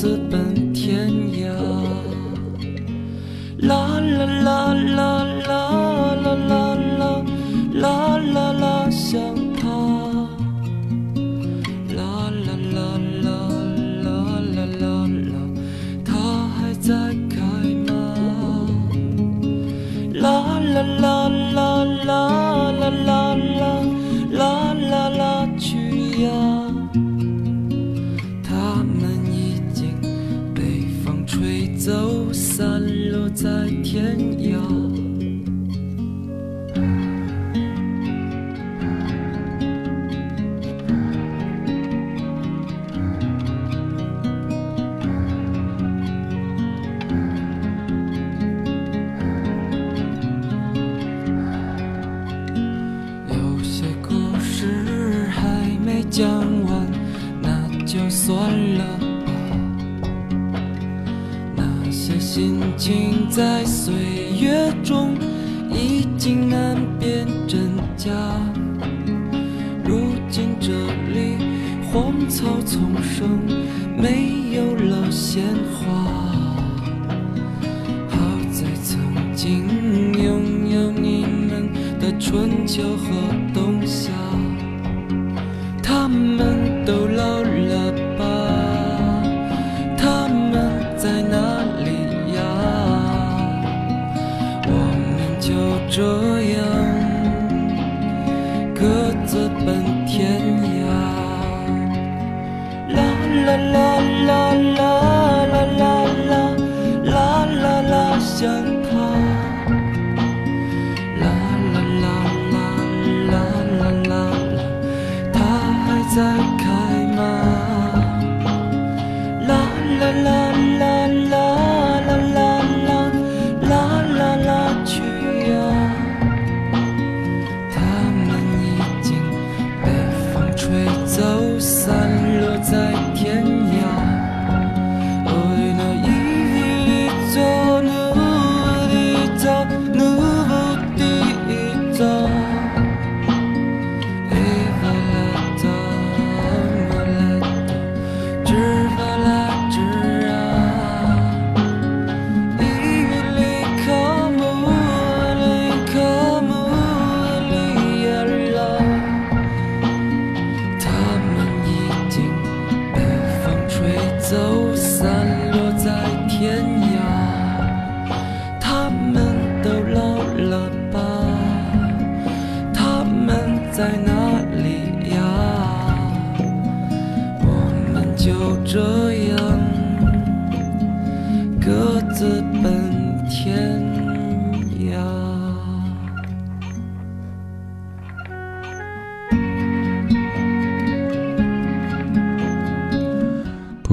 自奔天涯，啦啦啦啦。在岁月中已经难辨真假。如今这里荒草丛生没有了鲜花。好在曾经拥有你们的春秋和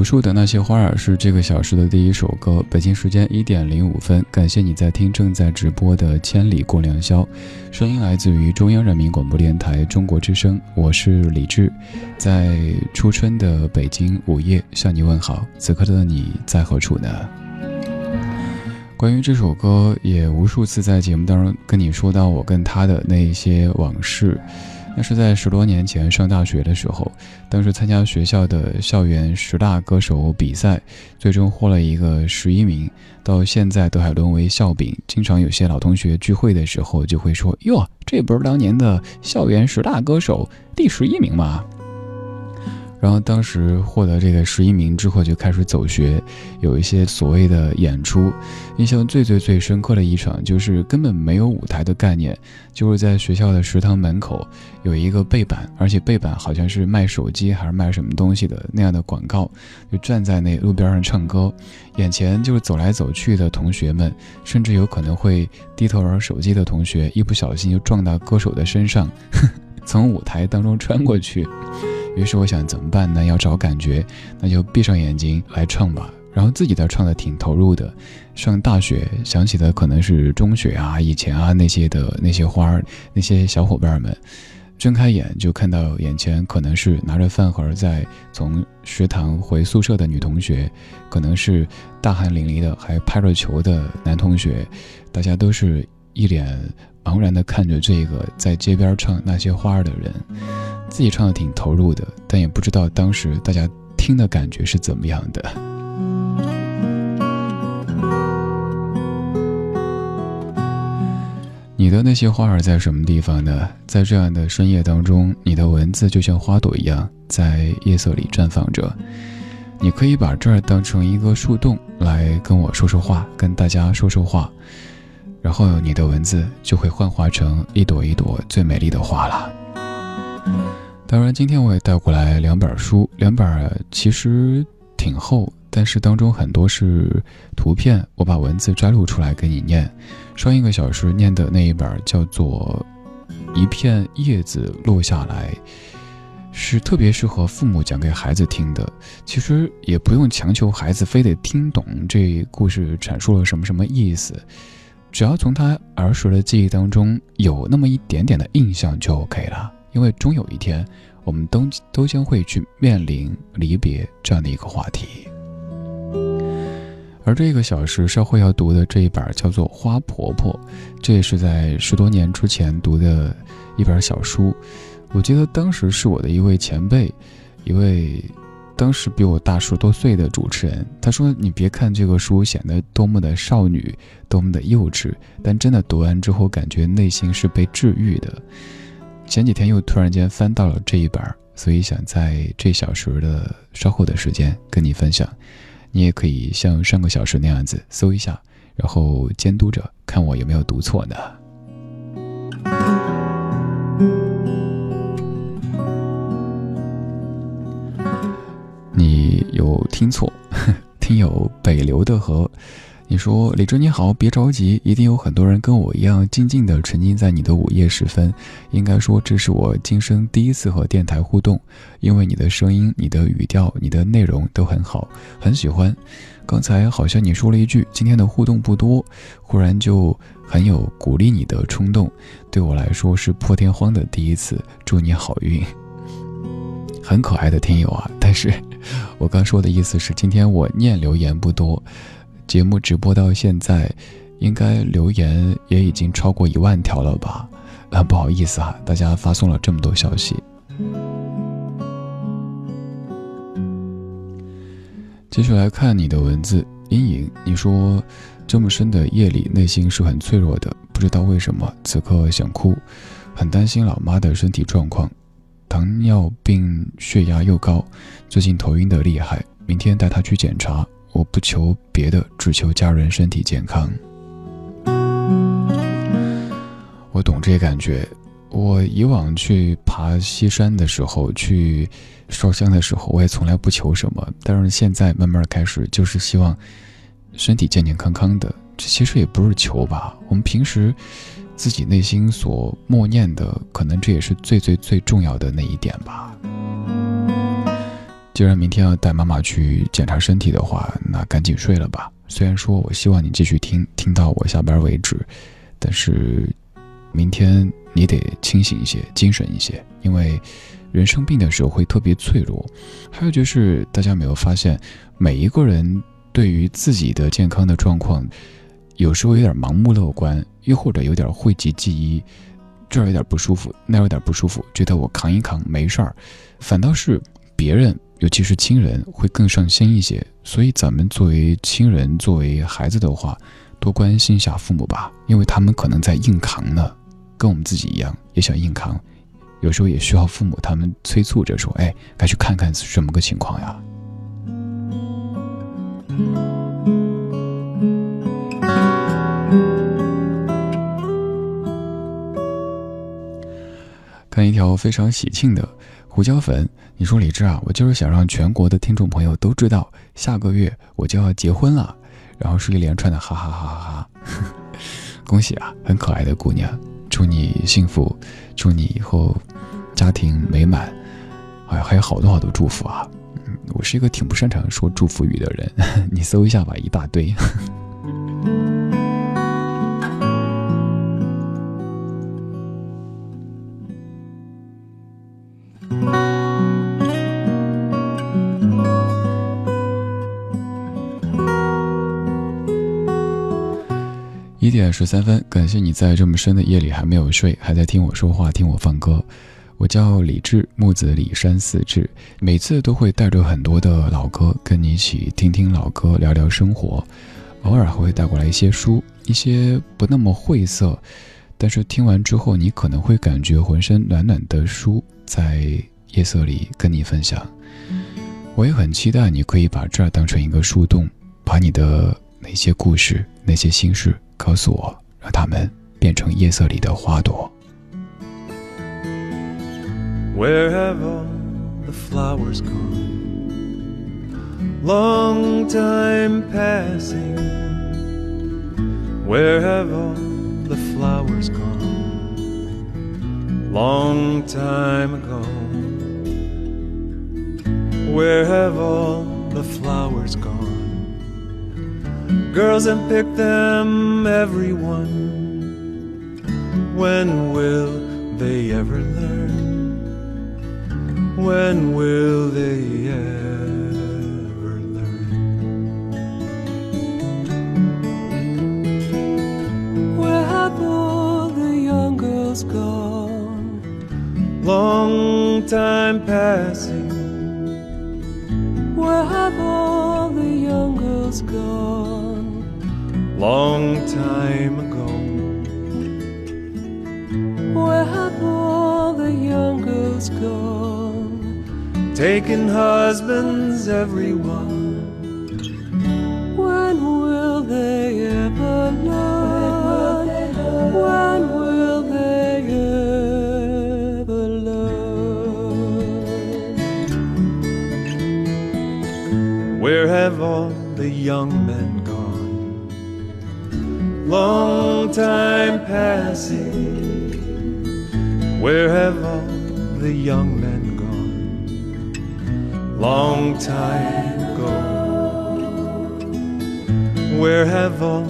树的那些花儿是这个小时的第一首歌。北京时间一点零五分，感谢你在听正在直播的《千里过良宵》，声音来自于中央人民广播电台中国之声，我是李志，在初春的北京午夜向你问好。此刻的你在何处呢？关于这首歌，也无数次在节目当中跟你说到我跟他的那些往事。那是在十多年前上大学的时候，当时参加学校的校园十大歌手比赛，最终获了一个十一名，到现在都还沦为笑柄。经常有些老同学聚会的时候就会说：“哟，这不是当年的校园十大歌手第十一名吗？”然后当时获得这个十一名之后，就开始走学，有一些所谓的演出。印象最最最深刻的一场，就是根本没有舞台的概念，就是在学校的食堂门口有一个背板，而且背板好像是卖手机还是卖什么东西的那样的广告，就站在那路边上唱歌，眼前就是走来走去的同学们，甚至有可能会低头玩手机的同学，一不小心就撞到歌手的身上，从舞台当中穿过去。于是我想怎么办呢？要找感觉，那就闭上眼睛来唱吧。然后自己倒唱的挺投入的。上大学想起的可能是中学啊，以前啊那些的那些花儿，那些小伙伴们。睁开眼就看到眼前可能是拿着饭盒在从食堂回宿舍的女同学，可能是大汗淋漓的还拍着球的男同学，大家都是一脸茫然的看着这个在街边唱那些花儿的人。自己唱的挺投入的，但也不知道当时大家听的感觉是怎么样的。你的那些花儿在什么地方呢？在这样的深夜当中，你的文字就像花朵一样，在夜色里绽放着。你可以把这儿当成一个树洞来跟我说说话，跟大家说说话，然后你的文字就会幻化成一朵一朵最美丽的花了。当然，今天我也带过来两本书，两本其实挺厚，但是当中很多是图片，我把文字摘录出来给你念。上一个小时念的那一本叫做《一片叶子落下来》，是特别适合父母讲给孩子听的。其实也不用强求孩子非得听懂这故事阐述了什么什么意思，只要从他儿时的记忆当中有那么一点点的印象就 OK 了。因为终有一天，我们都都将会去面临离别这样的一个话题。而这个小时稍后要读的这一本叫做《花婆婆》，这也是在十多年之前读的一本小书。我记得当时是我的一位前辈，一位当时比我大十多岁的主持人，他说：“你别看这个书显得多么的少女，多么的幼稚，但真的读完之后，感觉内心是被治愈的。”前几天又突然间翻到了这一本，所以想在这小时的稍后的时间跟你分享。你也可以像上个小时那样子搜一下，然后监督着看我有没有读错呢。你有听错，听友北流的河。你说李哲你好，别着急，一定有很多人跟我一样静静地沉浸在你的午夜时分。应该说这是我今生第一次和电台互动，因为你的声音、你的语调、你的内容都很好，很喜欢。刚才好像你说了一句今天的互动不多，忽然就很有鼓励你的冲动，对我来说是破天荒的第一次。祝你好运，很可爱的听友啊！但是我刚说的意思是今天我念留言不多。节目直播到现在，应该留言也已经超过一万条了吧？啊，不好意思哈，大家发送了这么多消息。继续来看你的文字，阴影，你说这么深的夜里，内心是很脆弱的，不知道为什么此刻想哭，很担心老妈的身体状况，糖尿病血压又高，最近头晕的厉害，明天带她去检查。我不求别的，只求家人身体健康。我懂这感觉。我以往去爬西山的时候，去烧香的时候，我也从来不求什么。但是现在慢慢开始，就是希望身体健健康康的。这其实也不是求吧。我们平时自己内心所默念的，可能这也是最最最重要的那一点吧。既然明天要带妈妈去检查身体的话，那赶紧睡了吧。虽然说我希望你继续听，听到我下班为止，但是明天你得清醒一些，精神一些，因为人生病的时候会特别脆弱。还有就是，大家没有发现，每一个人对于自己的健康的状况，有时候有点盲目乐观，又或者有点讳疾忌医，这儿有点不舒服，那儿有点不舒服，觉得我扛一扛没事儿，反倒是别人。尤其是亲人会更上心一些，所以咱们作为亲人、作为孩子的话，多关心一下父母吧，因为他们可能在硬扛呢，跟我们自己一样，也想硬扛，有时候也需要父母他们催促着说：“哎，该去看看什么个情况呀。”看一条非常喜庆的。胡椒粉，你说李志啊，我就是想让全国的听众朋友都知道，下个月我就要结婚了，然后是一连串的哈哈哈哈哈，恭喜啊，很可爱的姑娘，祝你幸福，祝你以后家庭美满，哎，还有好多好多祝福啊，我是一个挺不擅长说祝福语的人，你搜一下吧，一大堆。点十三分，感谢你在这么深的夜里还没有睡，还在听我说话，听我放歌。我叫李志，木子李山四志，每次都会带着很多的老歌，跟你一起听听老歌，聊聊生活。偶尔还会带过来一些书，一些不那么晦涩，但是听完之后你可能会感觉浑身暖暖的书，在夜色里跟你分享。我也很期待你可以把这儿当成一个树洞，把你的那些故事、那些心事。告诉我，让他们变成夜色里的花朵。Where have all the flowers gone? Long time passing. Where have all the flowers gone? Long time ago. Where have all the flowers gone? Girls and pick them, everyone. When will they ever learn? When will they ever learn? Where have all the young girls gone? Long time passing. Where have all the young girls gone? Long time ago. Where have all the young girls gone? Taking husbands, everyone. When will they ever learn? When will they ever learn? Where have all the young long time passing. Where have all the young men gone? Long time ago. Where have all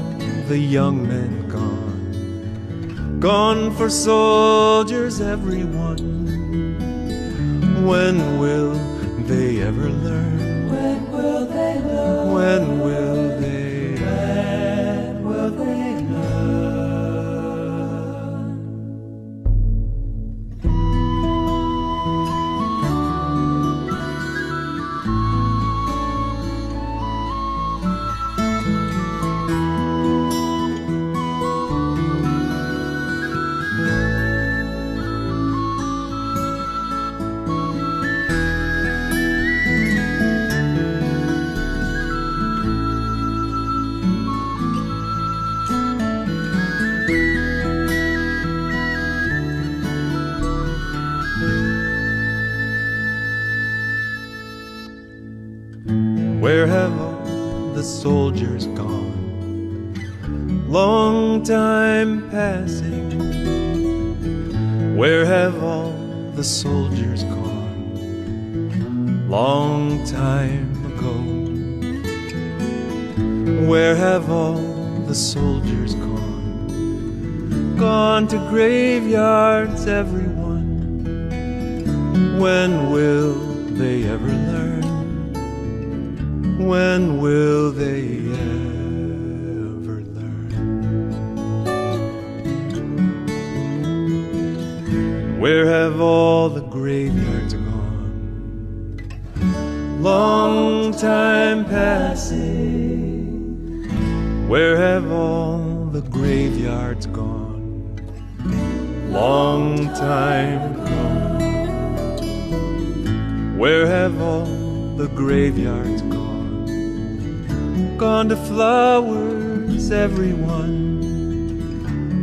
the young men gone? Gone for soldiers, everyone. When will they ever learn? When will they learn? When Gone to flowers, everyone.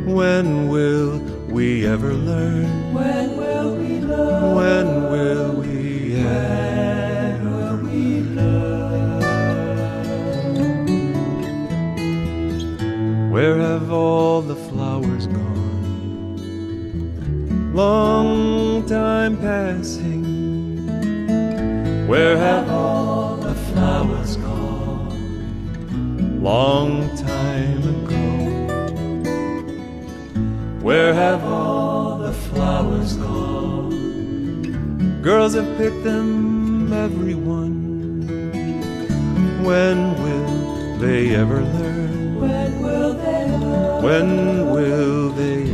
When will we ever learn? When will we learn? When will we ever learn? Where have all the flowers gone? Long time passing. Where have all Long time ago. Where have all the flowers gone? Girls have picked them, everyone. When will they ever learn? When will they learn? When will they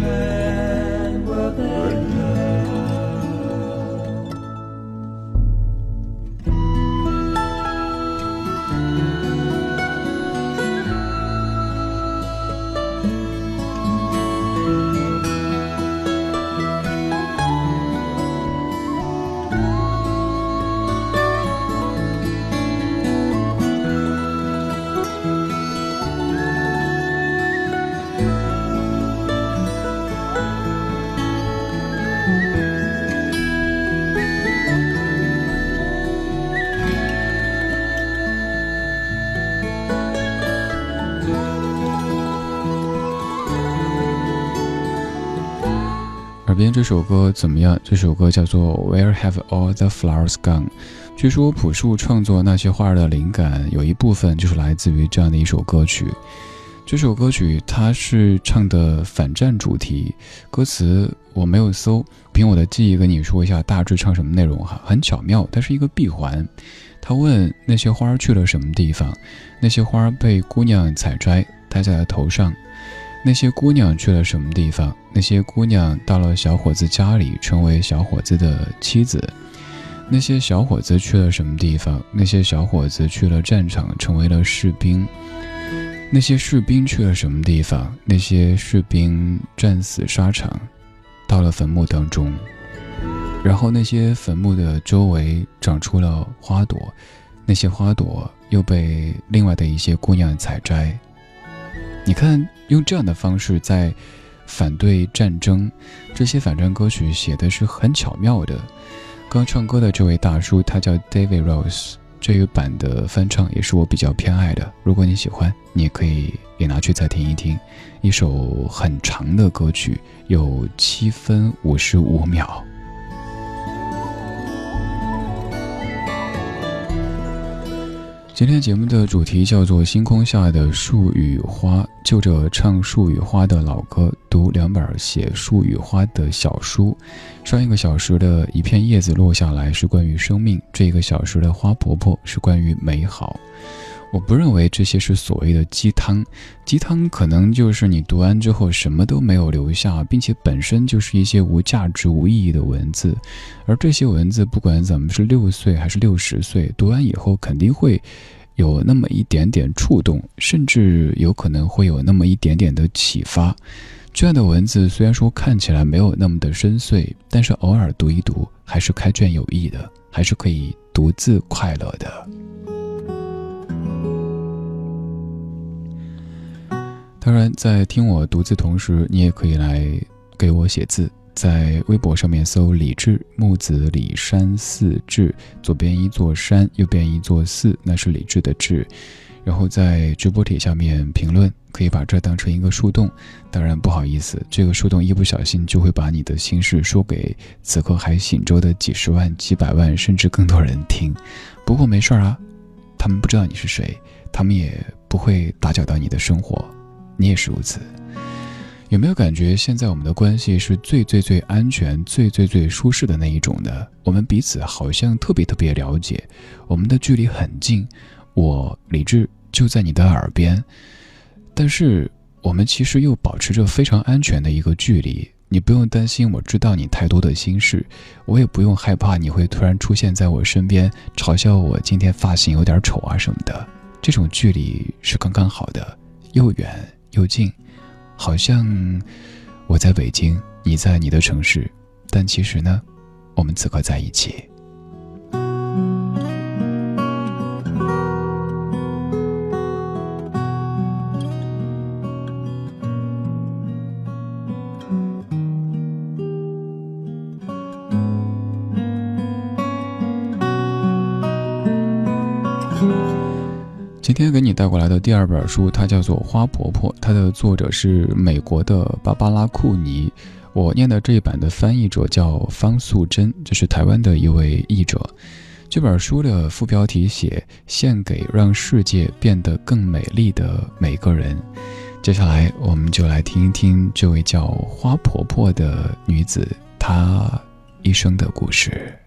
边这首歌怎么样？这首歌叫做《Where Have All the Flowers Gone》。据说朴树创作那些花的灵感，有一部分就是来自于这样的一首歌曲。这首歌曲它是唱的反战主题，歌词我没有搜，凭我的记忆跟你说一下大致唱什么内容哈，很巧妙，它是一个闭环。他问那些花去了什么地方？那些花被姑娘采摘，戴在了头上。那些姑娘去了什么地方？那些姑娘到了小伙子家里，成为小伙子的妻子。那些小伙子去了什么地方？那些小伙子去了战场，成为了士兵。那些士兵去了什么地方？那些士兵战死沙场，到了坟墓当中。然后那些坟墓的周围长出了花朵，那些花朵又被另外的一些姑娘采摘。你看，用这样的方式在反对战争，这些反战歌曲写的是很巧妙的。刚唱歌的这位大叔，他叫 David Rose，这一版的翻唱也是我比较偏爱的。如果你喜欢，你也可以也拿去再听一听。一首很长的歌曲，有七分五十五秒。今天节目的主题叫做《星空下的树与花》，就着唱树与花的老歌，读两本写树与花的小书。上一个小时的一片叶子落下来是关于生命，这一个小时的花婆婆是关于美好。我不认为这些是所谓的鸡汤，鸡汤可能就是你读完之后什么都没有留下，并且本身就是一些无价值、无意义的文字。而这些文字，不管咱们是六岁还是六十岁，读完以后肯定会有那么一点点触动，甚至有可能会有那么一点点的启发。这样的文字虽然说看起来没有那么的深邃，但是偶尔读一读还是开卷有益的，还是可以独自快乐的。当然，在听我读字同时，你也可以来给我写字，在微博上面搜“李志木子李山寺志”，左边一座山，右边一座寺，那是李志的志。然后在直播帖下面评论，可以把这当成一个树洞。当然不好意思，这个树洞一不小心就会把你的心事说给此刻还醒着的几十万、几百万甚至更多人听。不过没事儿啊，他们不知道你是谁，他们也不会打搅到你的生活，你也是如此。有没有感觉现在我们的关系是最最最安全、最最最舒适的那一种呢？我们彼此好像特别特别了解，我们的距离很近。我理智就在你的耳边，但是我们其实又保持着非常安全的一个距离。你不用担心我知道你太多的心事，我也不用害怕你会突然出现在我身边，嘲笑我今天发型有点丑啊什么的。这种距离是刚刚好的，又远又近，好像我在北京，你在你的城市，但其实呢，我们此刻在一起。今天给你带过来的第二本书，它叫做《花婆婆》，它的作者是美国的芭芭拉·库尼。我念的这一版的翻译者叫方素珍，这是台湾的一位译者。这本书的副标题写“献给让世界变得更美丽的每个人”。接下来，我们就来听一听这位叫花婆婆的女子她一生的故事。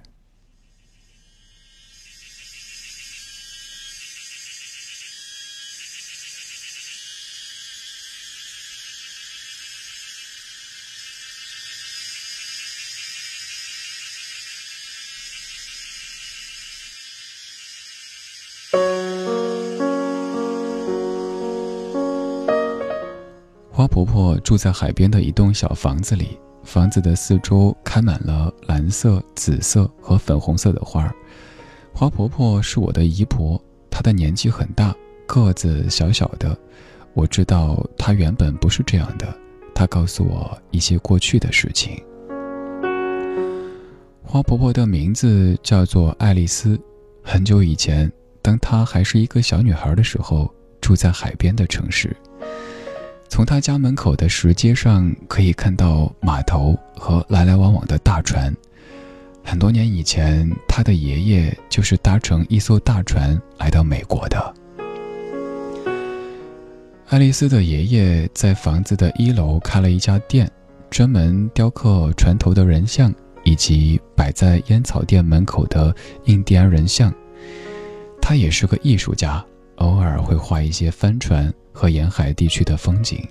婆住在海边的一栋小房子里，房子的四周开满了蓝色、紫色和粉红色的花。花婆婆是我的姨婆，她的年纪很大，个子小小的。我知道她原本不是这样的，她告诉我一些过去的事情。花婆婆的名字叫做爱丽丝，很久以前，当她还是一个小女孩的时候，住在海边的城市。从他家门口的石阶上可以看到码头和来来往往的大船。很多年以前，他的爷爷就是搭乘一艘大船来到美国的。爱丽丝的爷爷在房子的一楼开了一家店，专门雕刻船头的人像以及摆在烟草店门口的印第安人像。他也是个艺术家，偶尔会画一些帆船。和沿海地区的风景。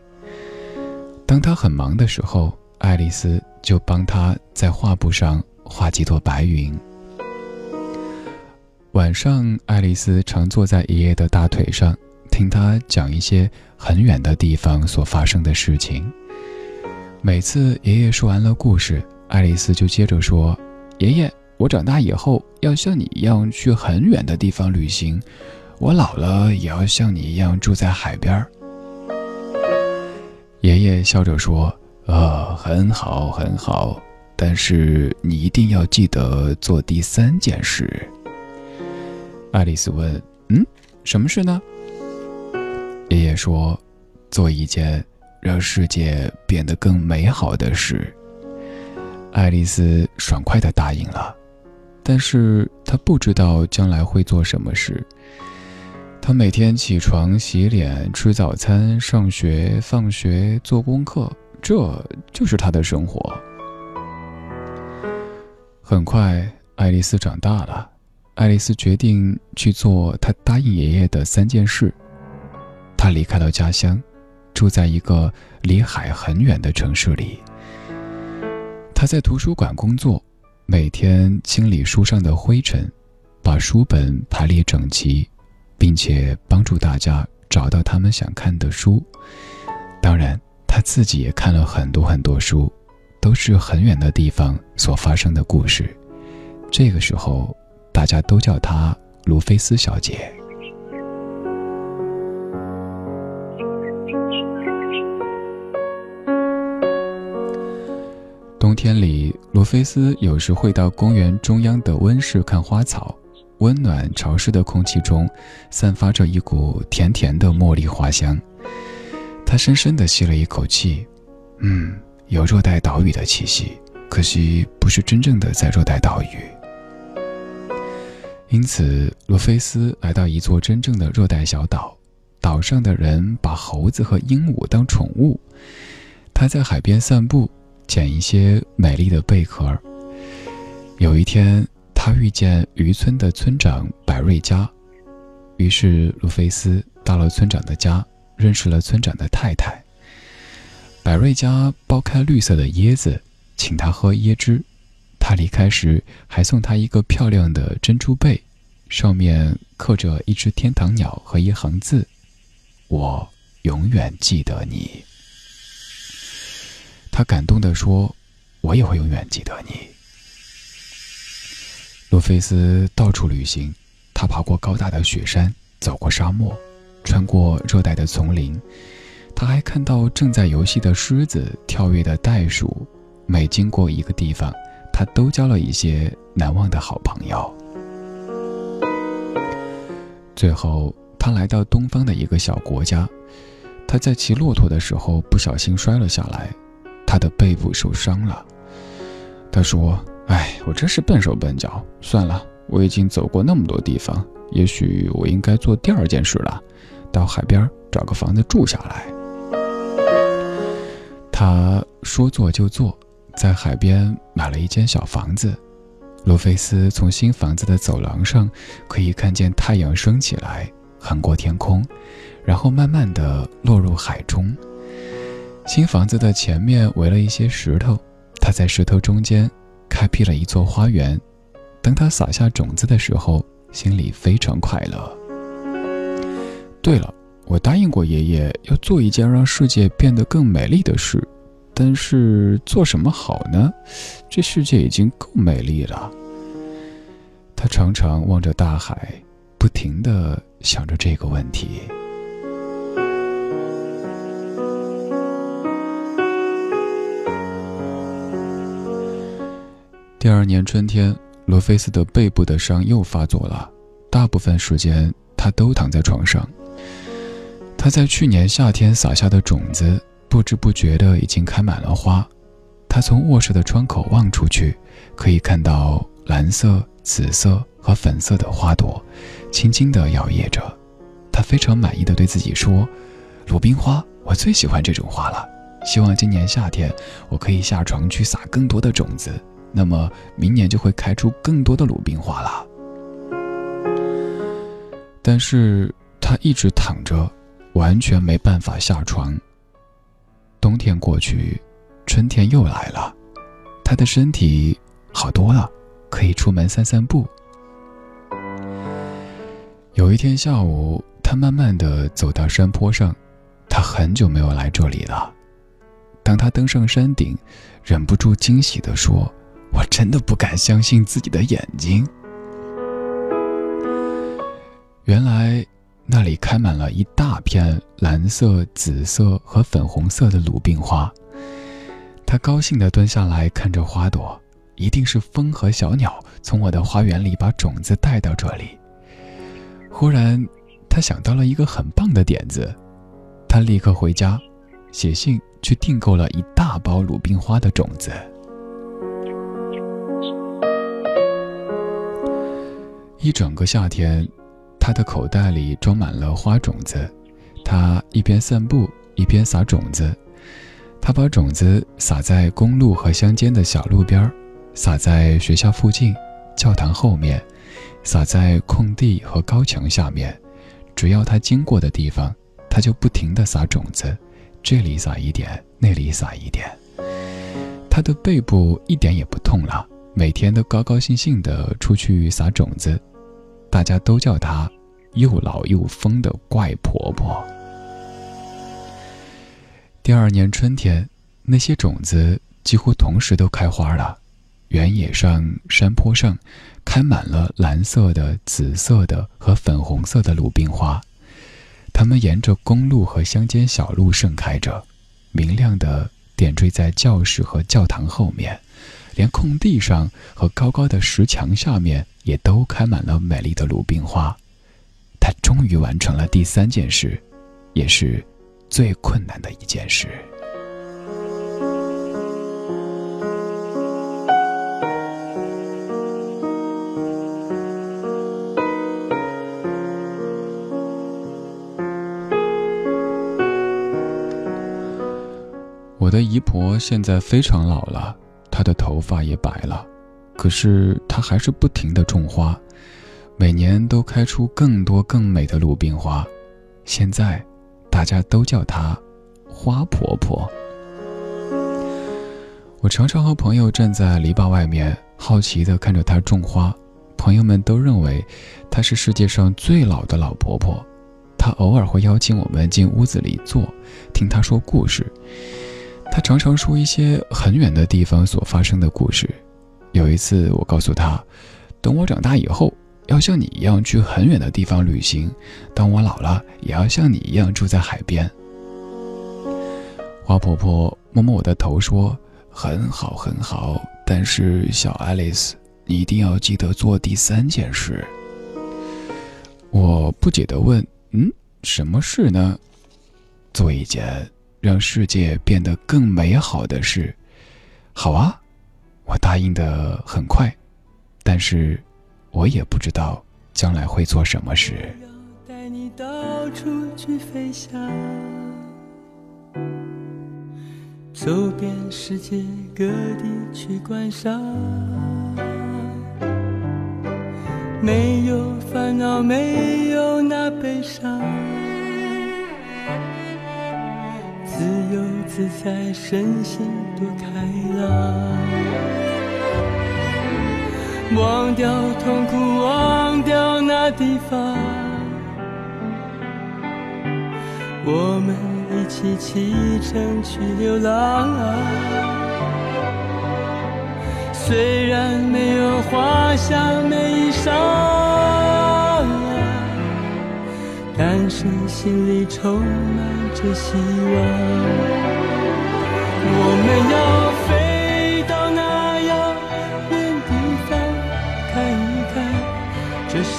当他很忙的时候，爱丽丝就帮他在画布上画几朵白云。晚上，爱丽丝常坐在爷爷的大腿上，听他讲一些很远的地方所发生的事情。每次爷爷说完了故事，爱丽丝就接着说：“爷爷，我长大以后要像你一样去很远的地方旅行。”我老了也要像你一样住在海边爷爷笑着说：“呃，很好，很好，但是你一定要记得做第三件事。”爱丽丝问：“嗯，什么事呢？”爷爷说：“做一件让世界变得更美好的事。”爱丽丝爽快地答应了，但是她不知道将来会做什么事。他每天起床、洗脸、吃早餐、上学、放学、做功课，这就是他的生活。很快，爱丽丝长大了。爱丽丝决定去做她答应爷爷的三件事。她离开了家乡，住在一个离海很远的城市里。她在图书馆工作，每天清理书上的灰尘，把书本排列整齐。并且帮助大家找到他们想看的书。当然，他自己也看了很多很多书，都是很远的地方所发生的故事。这个时候，大家都叫她卢菲斯小姐。冬天里，罗菲斯有时会到公园中央的温室看花草。温暖潮湿的空气中，散发着一股甜甜的茉莉花香。他深深地吸了一口气，嗯，有热带岛屿的气息，可惜不是真正的在热带岛屿。因此，罗菲斯来到一座真正的热带小岛，岛上的人把猴子和鹦鹉当宠物。他在海边散步，捡一些美丽的贝壳。有一天。他遇见渔村的村长百瑞佳，于是路菲斯到了村长的家，认识了村长的太太。百瑞佳剥开绿色的椰子，请他喝椰汁。他离开时还送他一个漂亮的珍珠贝，上面刻着一只天堂鸟和一行字：“我永远记得你。”他感动地说：“我也会永远记得你。”洛菲斯到处旅行，他爬过高大的雪山，走过沙漠，穿过热带的丛林。他还看到正在游戏的狮子、跳跃的袋鼠。每经过一个地方，他都交了一些难忘的好朋友。最后，他来到东方的一个小国家。他在骑骆驼的时候不小心摔了下来，他的背部受伤了。他说。哎，我真是笨手笨脚。算了，我已经走过那么多地方，也许我应该做第二件事了，到海边找个房子住下来。他说做就做，在海边买了一间小房子。罗菲斯从新房子的走廊上可以看见太阳升起来，横过天空，然后慢慢的落入海中。新房子的前面围了一些石头，他在石头中间。开辟了一座花园，当他撒下种子的时候，心里非常快乐。对了，我答应过爷爷要做一件让世界变得更美丽的事，但是做什么好呢？这世界已经够美丽了。他常常望着大海，不停地想着这个问题。第二年春天，罗菲斯的背部的伤又发作了。大部分时间，他都躺在床上。他在去年夏天撒下的种子，不知不觉的已经开满了花。他从卧室的窗口望出去，可以看到蓝色、紫色和粉色的花朵，轻轻地摇曳着。他非常满意的对自己说：“鲁冰花，我最喜欢这种花了。希望今年夏天，我可以下床去撒更多的种子。”那么明年就会开出更多的鲁冰花了。但是他一直躺着，完全没办法下床。冬天过去，春天又来了，他的身体好多了，可以出门散散步。有一天下午，他慢慢的走到山坡上，他很久没有来这里了。当他登上山顶，忍不住惊喜的说。我真的不敢相信自己的眼睛。原来那里开满了一大片蓝色、紫色和粉红色的鲁冰花。他高兴地蹲下来看着花朵，一定是风和小鸟从我的花园里把种子带到这里。忽然，他想到了一个很棒的点子，他立刻回家，写信去订购了一大包鲁冰花的种子。一整个夏天，他的口袋里装满了花种子。他一边散步一边撒种子。他把种子撒在公路和乡间的小路边儿撒在学校附近、教堂后面，撒在空地和高墙下面。只要他经过的地方，他就不停地撒种子，这里撒一点，那里撒一点。他的背部一点也不痛了，每天都高高兴兴地出去撒种子。大家都叫她又老又疯的怪婆婆。第二年春天，那些种子几乎同时都开花了。原野上、山坡上，开满了蓝色的、紫色的和粉红色的鲁冰花。它们沿着公路和乡间小路盛开着，明亮的点缀在教室和教堂后面，连空地上和高高的石墙下面也都开满了美丽的鲁冰花。他终于完成了第三件事，也是最困难的一件事。我的姨婆现在非常老了，她的头发也白了，可是她还是不停的种花，每年都开出更多更美的鲁冰花。现在，大家都叫她花婆婆。我常常和朋友站在篱笆外面，好奇地看着她种花。朋友们都认为她是世界上最老的老婆婆。她偶尔会邀请我们进屋子里坐，听她说故事。他常常说一些很远的地方所发生的故事。有一次，我告诉他，等我长大以后，要像你一样去很远的地方旅行；当我老了，也要像你一样住在海边。花婆婆摸摸我的头说：“很好，很好，但是小爱丽丝，你一定要记得做第三件事。”我不解地问：“嗯，什么事呢？”做一件。让世界变得更美好的事，好啊！我答应的很快，但是我也不知道将来会做什么事。带你到处去飞翔，走遍世界各地去观赏，没有烦恼，没有那悲伤。自由自在，身心多开朗。忘掉痛苦，忘掉那地方。我们一起启程去流浪。虽然没有华厦美衣裳，但是心里充满。着希望，我们要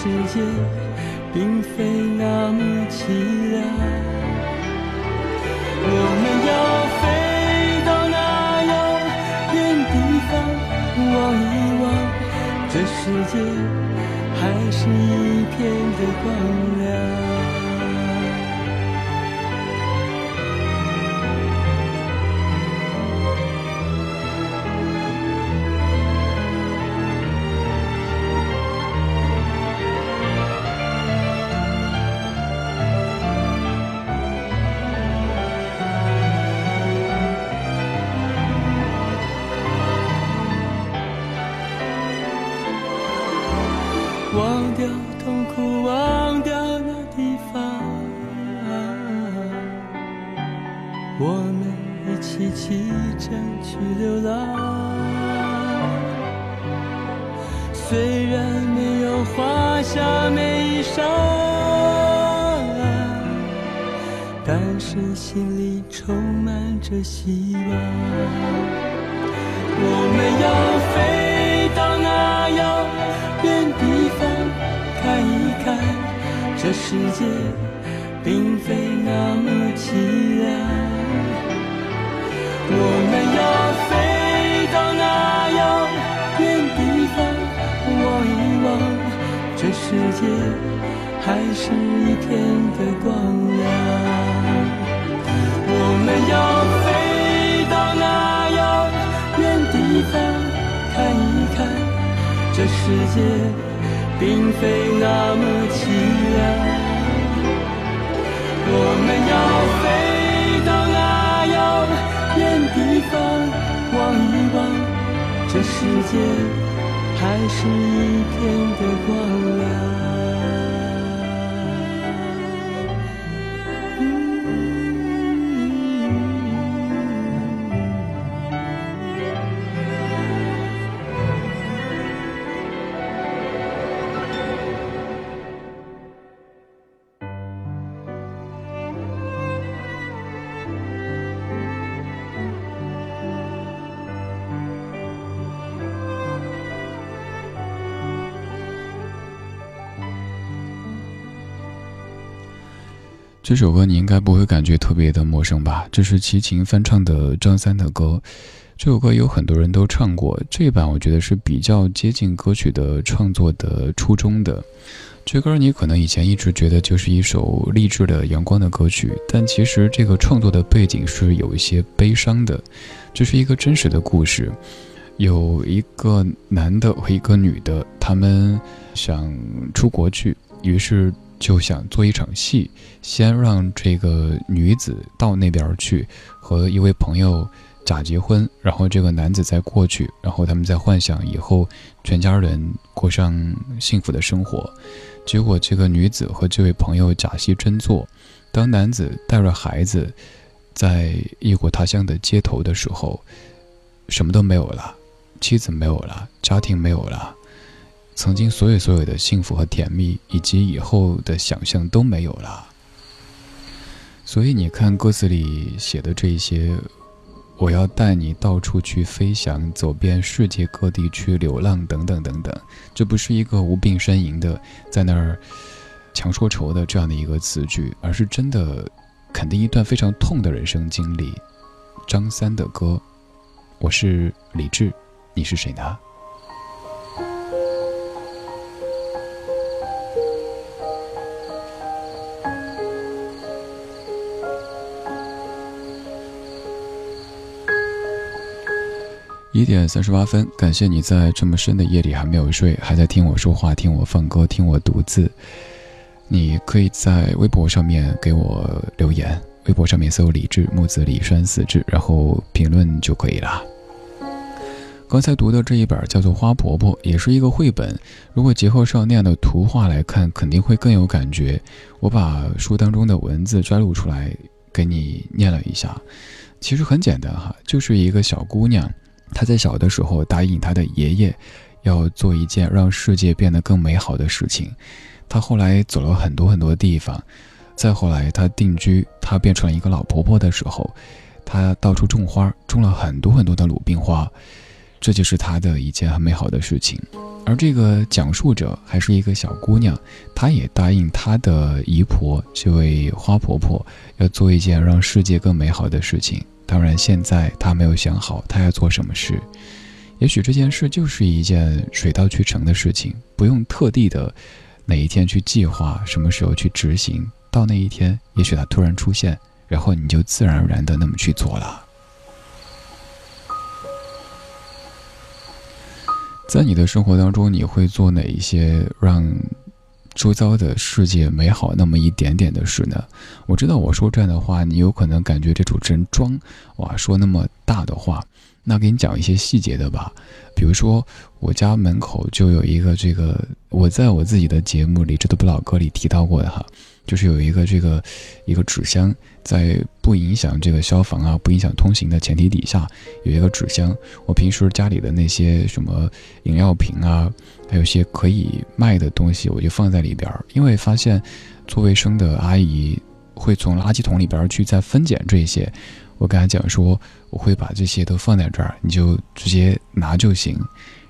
世界并非那么凄凉。我们要飞到那遥远地方，望一望，这世界还是一片的光亮。但是心里充满着希望，我们要飞到那遥远地方看一看，这世界并非那么凄凉。我们要飞到那遥远地方望一望，这世界还是一片的光亮。我们要飞到那遥远地方看一看，这世界并非那么凄凉。我们要飞到那遥远地方望一望，这世界还是一片的光亮。这首歌你应该不会感觉特别的陌生吧？这是齐秦翻唱的张三的歌。这首歌有很多人都唱过，这版我觉得是比较接近歌曲的创作的初衷的。这歌你可能以前一直觉得就是一首励志的阳光的歌曲，但其实这个创作的背景是有一些悲伤的。这是一个真实的故事，有一个男的和一个女的，他们想出国去，于是就想做一场戏，先让这个女子到那边去和一位朋友。假结婚，然后这个男子再过去，然后他们再幻想以后全家人过上幸福的生活。结果这个女子和这位朋友假戏真做，当男子带着孩子在异国他乡的街头的时候，什么都没有了，妻子没有了，家庭没有了，曾经所有所有的幸福和甜蜜，以及以后的想象都没有了。所以你看歌词里写的这些。我要带你到处去飞翔，走遍世界各地去流浪，等等等等。这不是一个无病呻吟的在那儿强说愁的这样的一个词句，而是真的肯定一段非常痛的人生经历。张三的歌，我是李志，你是谁呢？一点三十八分，感谢你在这么深的夜里还没有睡，还在听我说话，听我放歌，听我读字。你可以在微博上面给我留言，微博上面搜“李志木子李山四志”，然后评论就可以了。刚才读的这一本叫做《花婆婆》，也是一个绘本。如果结合上那样的图画来看，肯定会更有感觉。我把书当中的文字摘录出来给你念了一下，其实很简单哈，就是一个小姑娘。他在小的时候答应他的爷爷，要做一件让世界变得更美好的事情。他后来走了很多很多地方，再后来他定居，他变成了一个老婆婆的时候，他到处种花，种了很多很多的鲁冰花，这就是他的一件很美好的事情。而这个讲述者还是一个小姑娘，她也答应她的姨婆这位花婆婆，要做一件让世界更美好的事情。当然，现在他没有想好他要做什么事。也许这件事就是一件水到渠成的事情，不用特地的哪一天去计划，什么时候去执行。到那一天，也许他突然出现，然后你就自然而然的那么去做了。在你的生活当中，你会做哪一些让？周遭的世界美好那么一点点的事呢？我知道我说这样的话，你有可能感觉这主持人装，哇，说那么大的话。那给你讲一些细节的吧，比如说我家门口就有一个这个，我在我自己的节目里《这都不老歌》里提到过的哈，就是有一个这个一个纸箱，在不影响这个消防啊、不影响通行的前提底下，有一个纸箱。我平时家里的那些什么饮料瓶啊，还有些可以卖的东西，我就放在里边儿，因为发现做卫生的阿姨会从垃圾桶里边去再分拣这些。我跟他讲说，我会把这些都放在这儿，你就直接拿就行。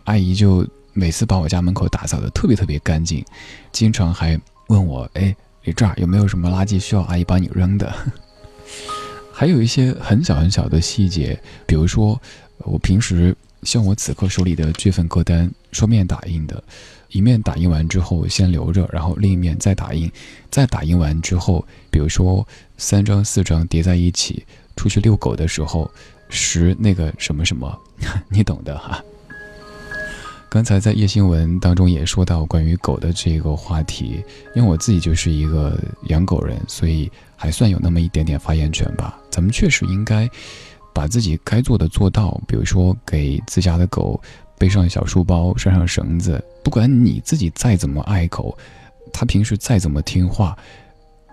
阿姨就每次把我家门口打扫的特别特别干净，经常还问我，哎，你这儿有没有什么垃圾需要阿姨帮你扔的？还有一些很小很小的细节，比如说，我平时像我此刻手里的这份歌单，双面打印的，一面打印完之后先留着，然后另一面再打印，再打印完之后，比如说三张四张叠在一起。出去遛狗的时候，拾那个什么什么，你懂的哈。刚才在夜新闻当中也说到关于狗的这个话题，因为我自己就是一个养狗人，所以还算有那么一点点发言权吧。咱们确实应该把自己该做的做到，比如说给自家的狗背上小书包，拴上绳子。不管你自己再怎么爱狗，它平时再怎么听话，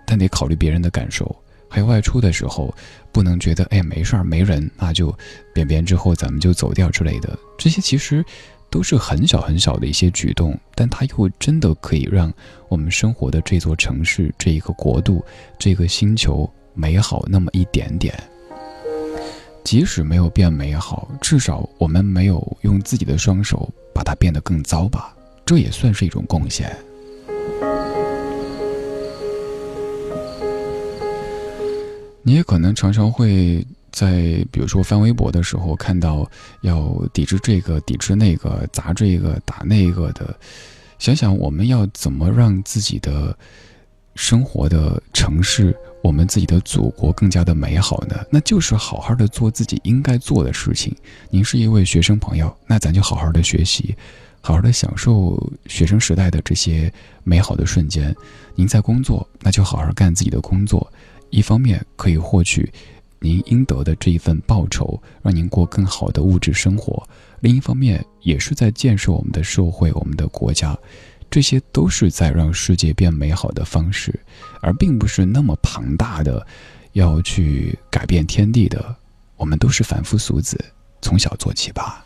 但得考虑别人的感受。还有外出的时候，不能觉得哎没事儿没人，那就便便之后咱们就走掉之类的。这些其实都是很小很小的一些举动，但它又真的可以让我们生活的这座城市、这一个国度、这个星球美好那么一点点。即使没有变美好，至少我们没有用自己的双手把它变得更糟吧？这也算是一种贡献。你也可能常常会在，比如说翻微博的时候，看到要抵制这个、抵制那个、砸这个、打那个的。想想我们要怎么让自己的生活的城市，我们自己的祖国更加的美好呢？那就是好好的做自己应该做的事情。您是一位学生朋友，那咱就好好的学习，好好的享受学生时代的这些美好的瞬间。您在工作，那就好好干自己的工作。一方面可以获取您应得的这一份报酬，让您过更好的物质生活；另一方面，也是在建设我们的社会、我们的国家。这些都是在让世界变美好的方式，而并不是那么庞大的要去改变天地的。我们都是凡夫俗子，从小做起吧。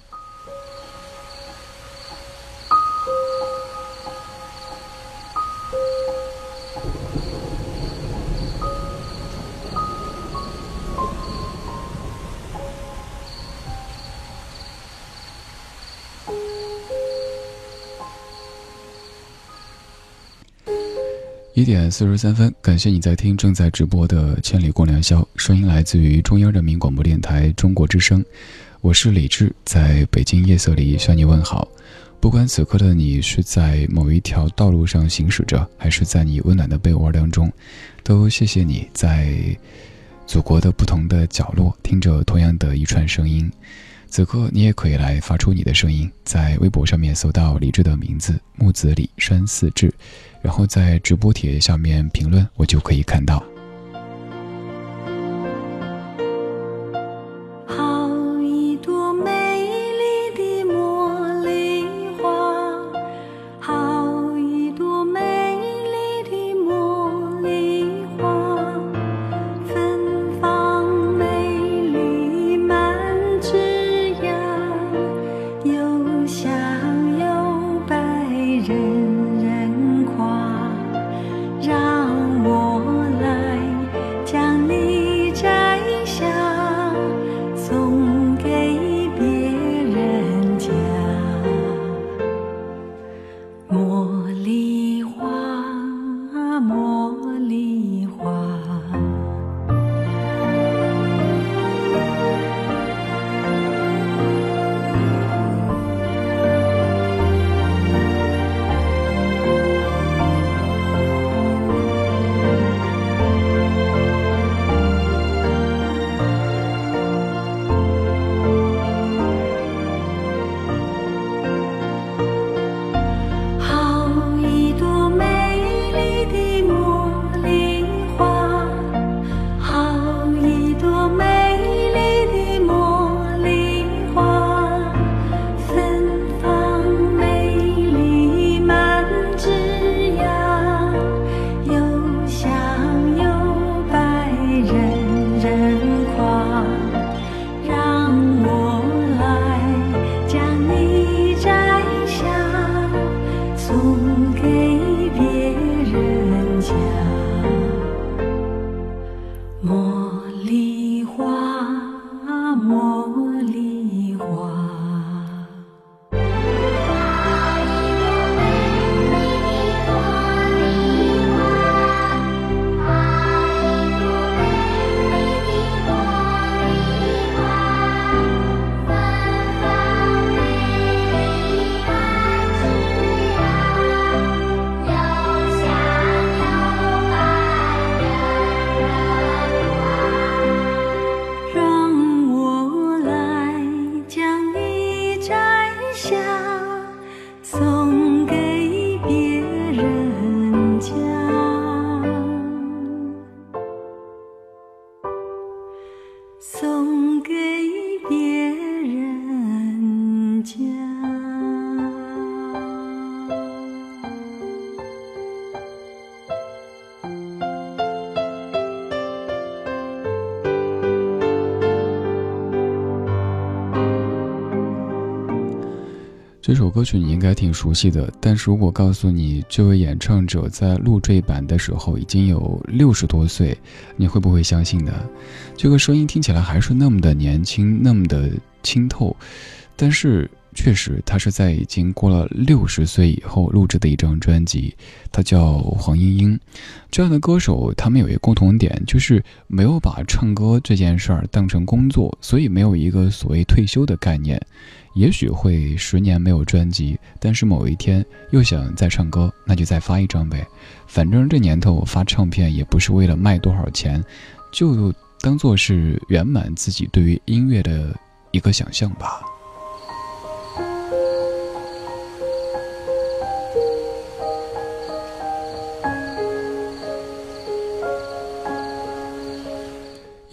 一点四十三分，感谢你在听正在直播的《千里共良宵》，声音来自于中央人民广播电台中国之声，我是李志，在北京夜色里向你问好。不管此刻的你是在某一条道路上行驶着，还是在你温暖的被窝当中，都谢谢你在祖国的不同的角落听着同样的一串声音。此刻你也可以来发出你的声音，在微博上面搜到李志的名字木子李山四志。然后在直播帖下面评论，我就可以看到。歌曲你应该挺熟悉的，但是如果告诉你这位演唱者在录这版的时候已经有六十多岁，你会不会相信呢？这个声音听起来还是那么的年轻，那么的清透，但是确实，他是在已经过了六十岁以后录制的一张专辑，他叫黄莺莺。这样的歌手，他们有一个共同点，就是没有把唱歌这件事儿当成工作，所以没有一个所谓退休的概念。也许会十年没有专辑，但是某一天又想再唱歌，那就再发一张呗。反正这年头发唱片也不是为了卖多少钱，就当做是圆满自己对于音乐的一个想象吧。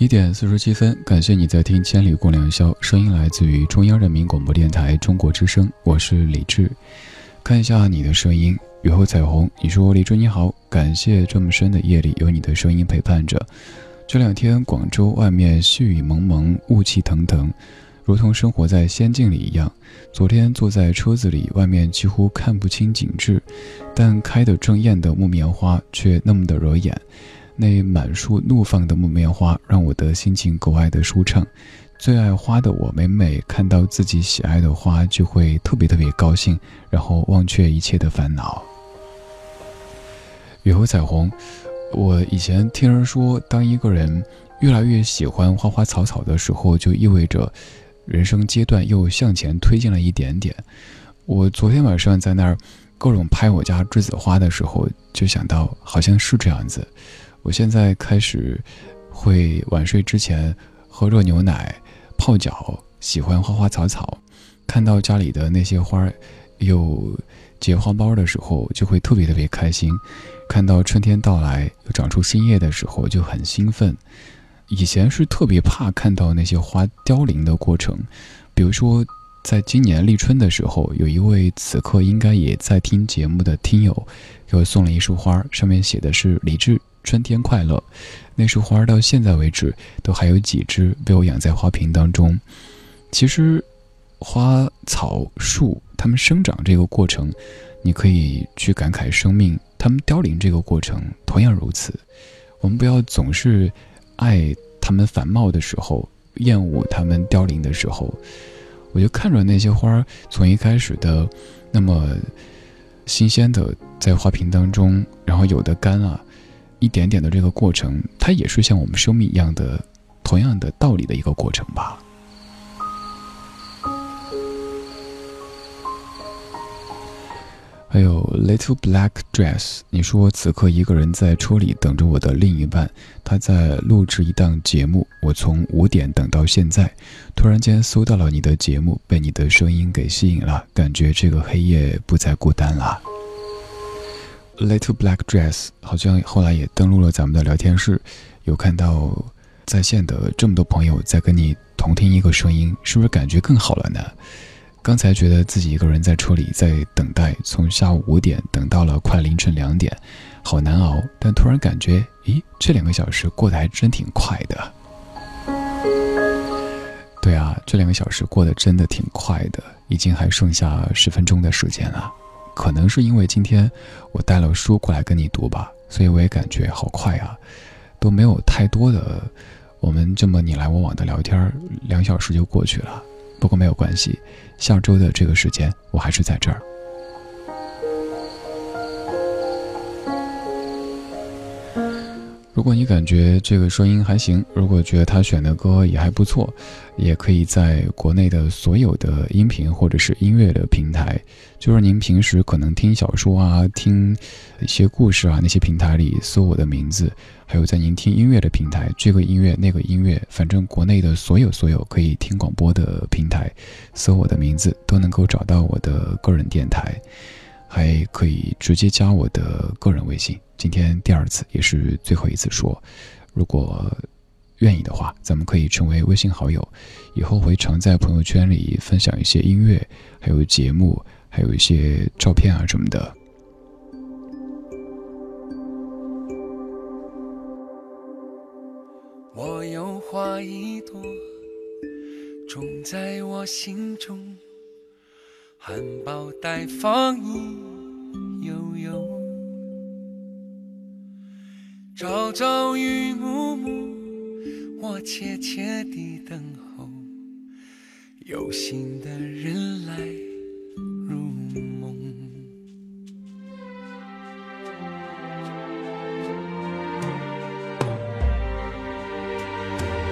一点四十七分，感谢你在听《千里共良宵》，声音来自于中央人民广播电台中国之声，我是李志。看一下你的声音，雨后彩虹，你说李志你好，感谢这么深的夜里有你的声音陪伴着。这两天广州外面细雨蒙蒙，雾气腾腾，如同生活在仙境里一样。昨天坐在车子里，外面几乎看不清景致，但开得正艳的木棉花却那么的惹眼。那满树怒放的木棉花，让我的心情格外的舒畅。最爱花的我，每每看到自己喜爱的花，就会特别特别高兴，然后忘却一切的烦恼。雨后彩虹，我以前听人说，当一个人越来越喜欢花花草草的时候，就意味着人生阶段又向前推进了一点点。我昨天晚上在那儿各种拍我家栀子花的时候，就想到好像是这样子。我现在开始会晚睡之前喝热牛奶、泡脚，喜欢花花草草。看到家里的那些花有结花苞的时候，就会特别特别开心。看到春天到来又长出新叶的时候，就很兴奋。以前是特别怕看到那些花凋零的过程，比如说在今年立春的时候，有一位此刻应该也在听节目的听友给我送了一束花，上面写的是李志。春天快乐，那束花到现在为止都还有几枝被我养在花瓶当中。其实，花草树它们生长这个过程，你可以去感慨生命；它们凋零这个过程同样如此。我们不要总是爱它们繁茂的时候，厌恶它们凋零的时候。我就看着那些花从一开始的那么新鲜的在花瓶当中，然后有的干了。一点点的这个过程，它也是像我们生命一样的、同样的道理的一个过程吧。还有 Little Black Dress，你说此刻一个人在车里等着我的另一半，他在录制一档节目，我从五点等到现在，突然间搜到了你的节目，被你的声音给吸引了，感觉这个黑夜不再孤单了。Little Black Dress 好像后来也登录了咱们的聊天室，有看到在线的这么多朋友在跟你同听一个声音，是不是感觉更好了呢？刚才觉得自己一个人在车里在等待，从下午五点等到了快凌晨两点，好难熬。但突然感觉，咦，这两个小时过得还真挺快的。对啊，这两个小时过得真的挺快的，已经还剩下十分钟的时间了。可能是因为今天我带了书过来跟你读吧，所以我也感觉好快啊，都没有太多的我们这么你来我往的聊天，两小时就过去了。不过没有关系，下周的这个时间我还是在这儿。如果你感觉这个声音还行，如果觉得他选的歌也还不错，也可以在国内的所有的音频或者是音乐的平台，就是您平时可能听小说啊、听一些故事啊那些平台里搜我的名字，还有在您听音乐的平台，这个音乐那个音乐，反正国内的所有所有可以听广播的平台，搜我的名字都能够找到我的个人电台。还可以直接加我的个人微信。今天第二次，也是最后一次说，如果愿意的话，咱们可以成为微信好友。以后会常在朋友圈里分享一些音乐，还有节目，还有一些照片啊什么的。我有花一朵，种在我心中。含苞待放意悠悠，朝朝与暮暮，我切切地等候。有心的人来入梦。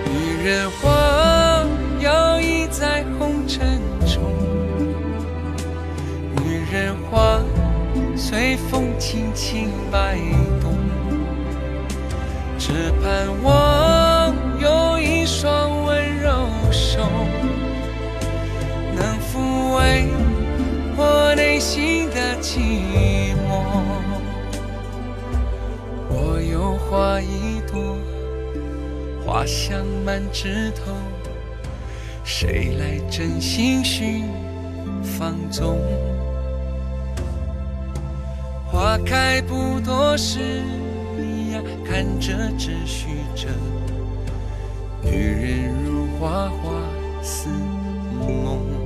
女人花风轻轻摆动，只盼望有一双温柔手，能抚慰我内心的寂寞。我有花一朵。花香满枝头，谁来真心寻放纵？花开不多时呀，看着只虚着。女人如花花似梦。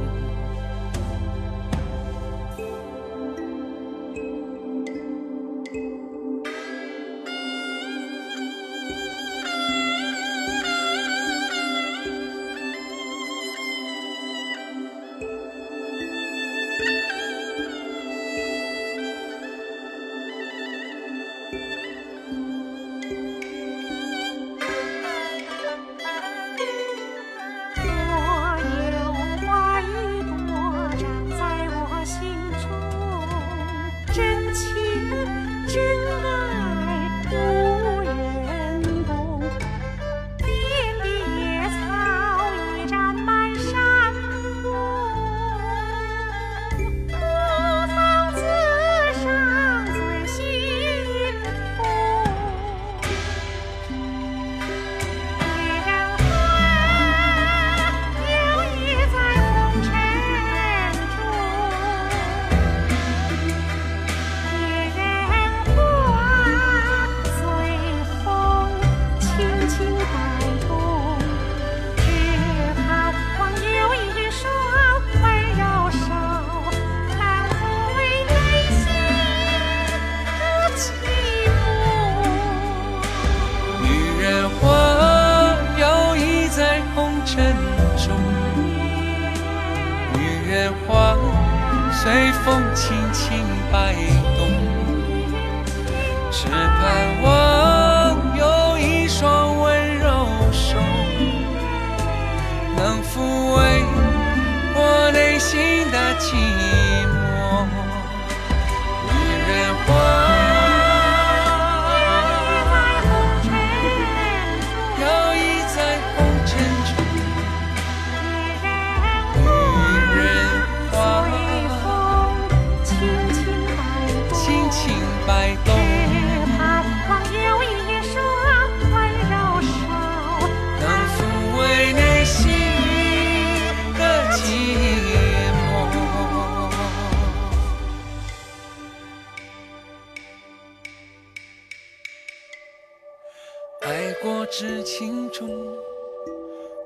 知情重，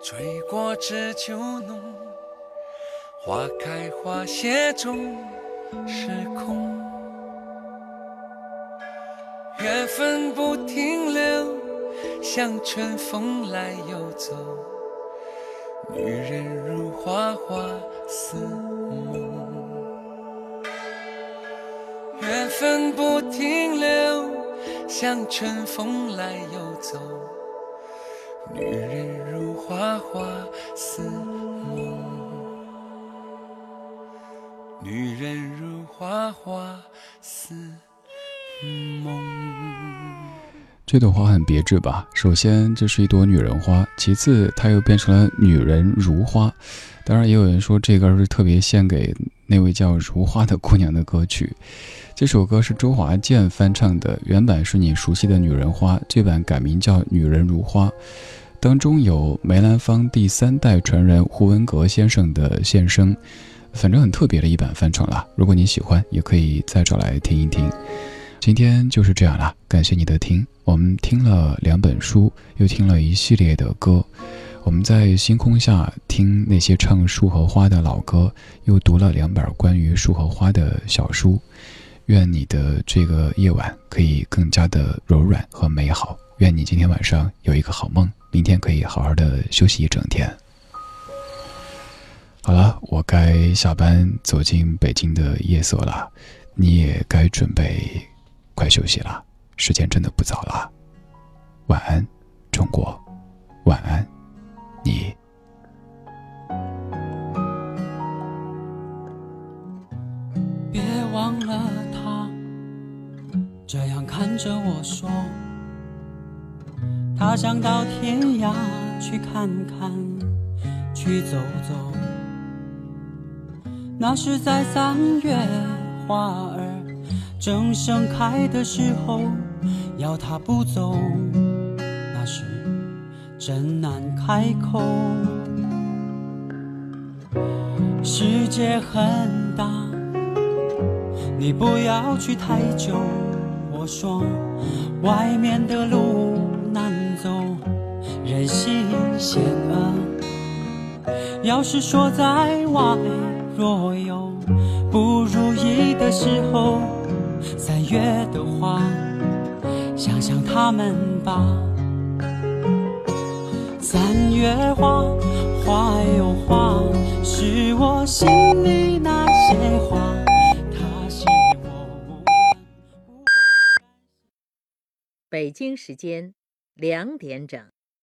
吹过知秋浓。花开花谢终是空，缘分不停留，像春风来又走。女人如花花似梦，缘分不停留，像春风来又走。女人如花花似梦，女人如花花似梦。这朵花很别致吧？首先，这是一朵女人花；其次，它又变成了女人如花。当然，也有人说这歌是特别献给那位叫如花的姑娘的歌曲。这首歌是周华健翻唱的，原版是你熟悉的女人花，这版改名叫女人如花。当中有梅兰芳第三代传人胡文阁先生的献声，反正很特别的一版翻唱啦。如果你喜欢，也可以再找来听一听。今天就是这样啦，感谢你的听。我们听了两本书，又听了一系列的歌。我们在星空下听那些唱树和花的老歌，又读了两本关于树和花的小书。愿你的这个夜晚可以更加的柔软和美好。愿你今天晚上有一个好梦。明天可以好好的休息一整天。好了，我该下班走进北京的夜色了，你也该准备快休息了，时间真的不早了。晚安，中国，晚安，你。看着我说，他想到天涯去看看，去走走。那是在三月花儿正盛开的时候，要他不走，那是真难开口。世界很大，你不要去太久。我说，外面的路难走，人心险恶。要是说在外。若有不如意的时候，三月的花，想想他们吧。三月花，花又花，是我心里那些话。北京时间两点整。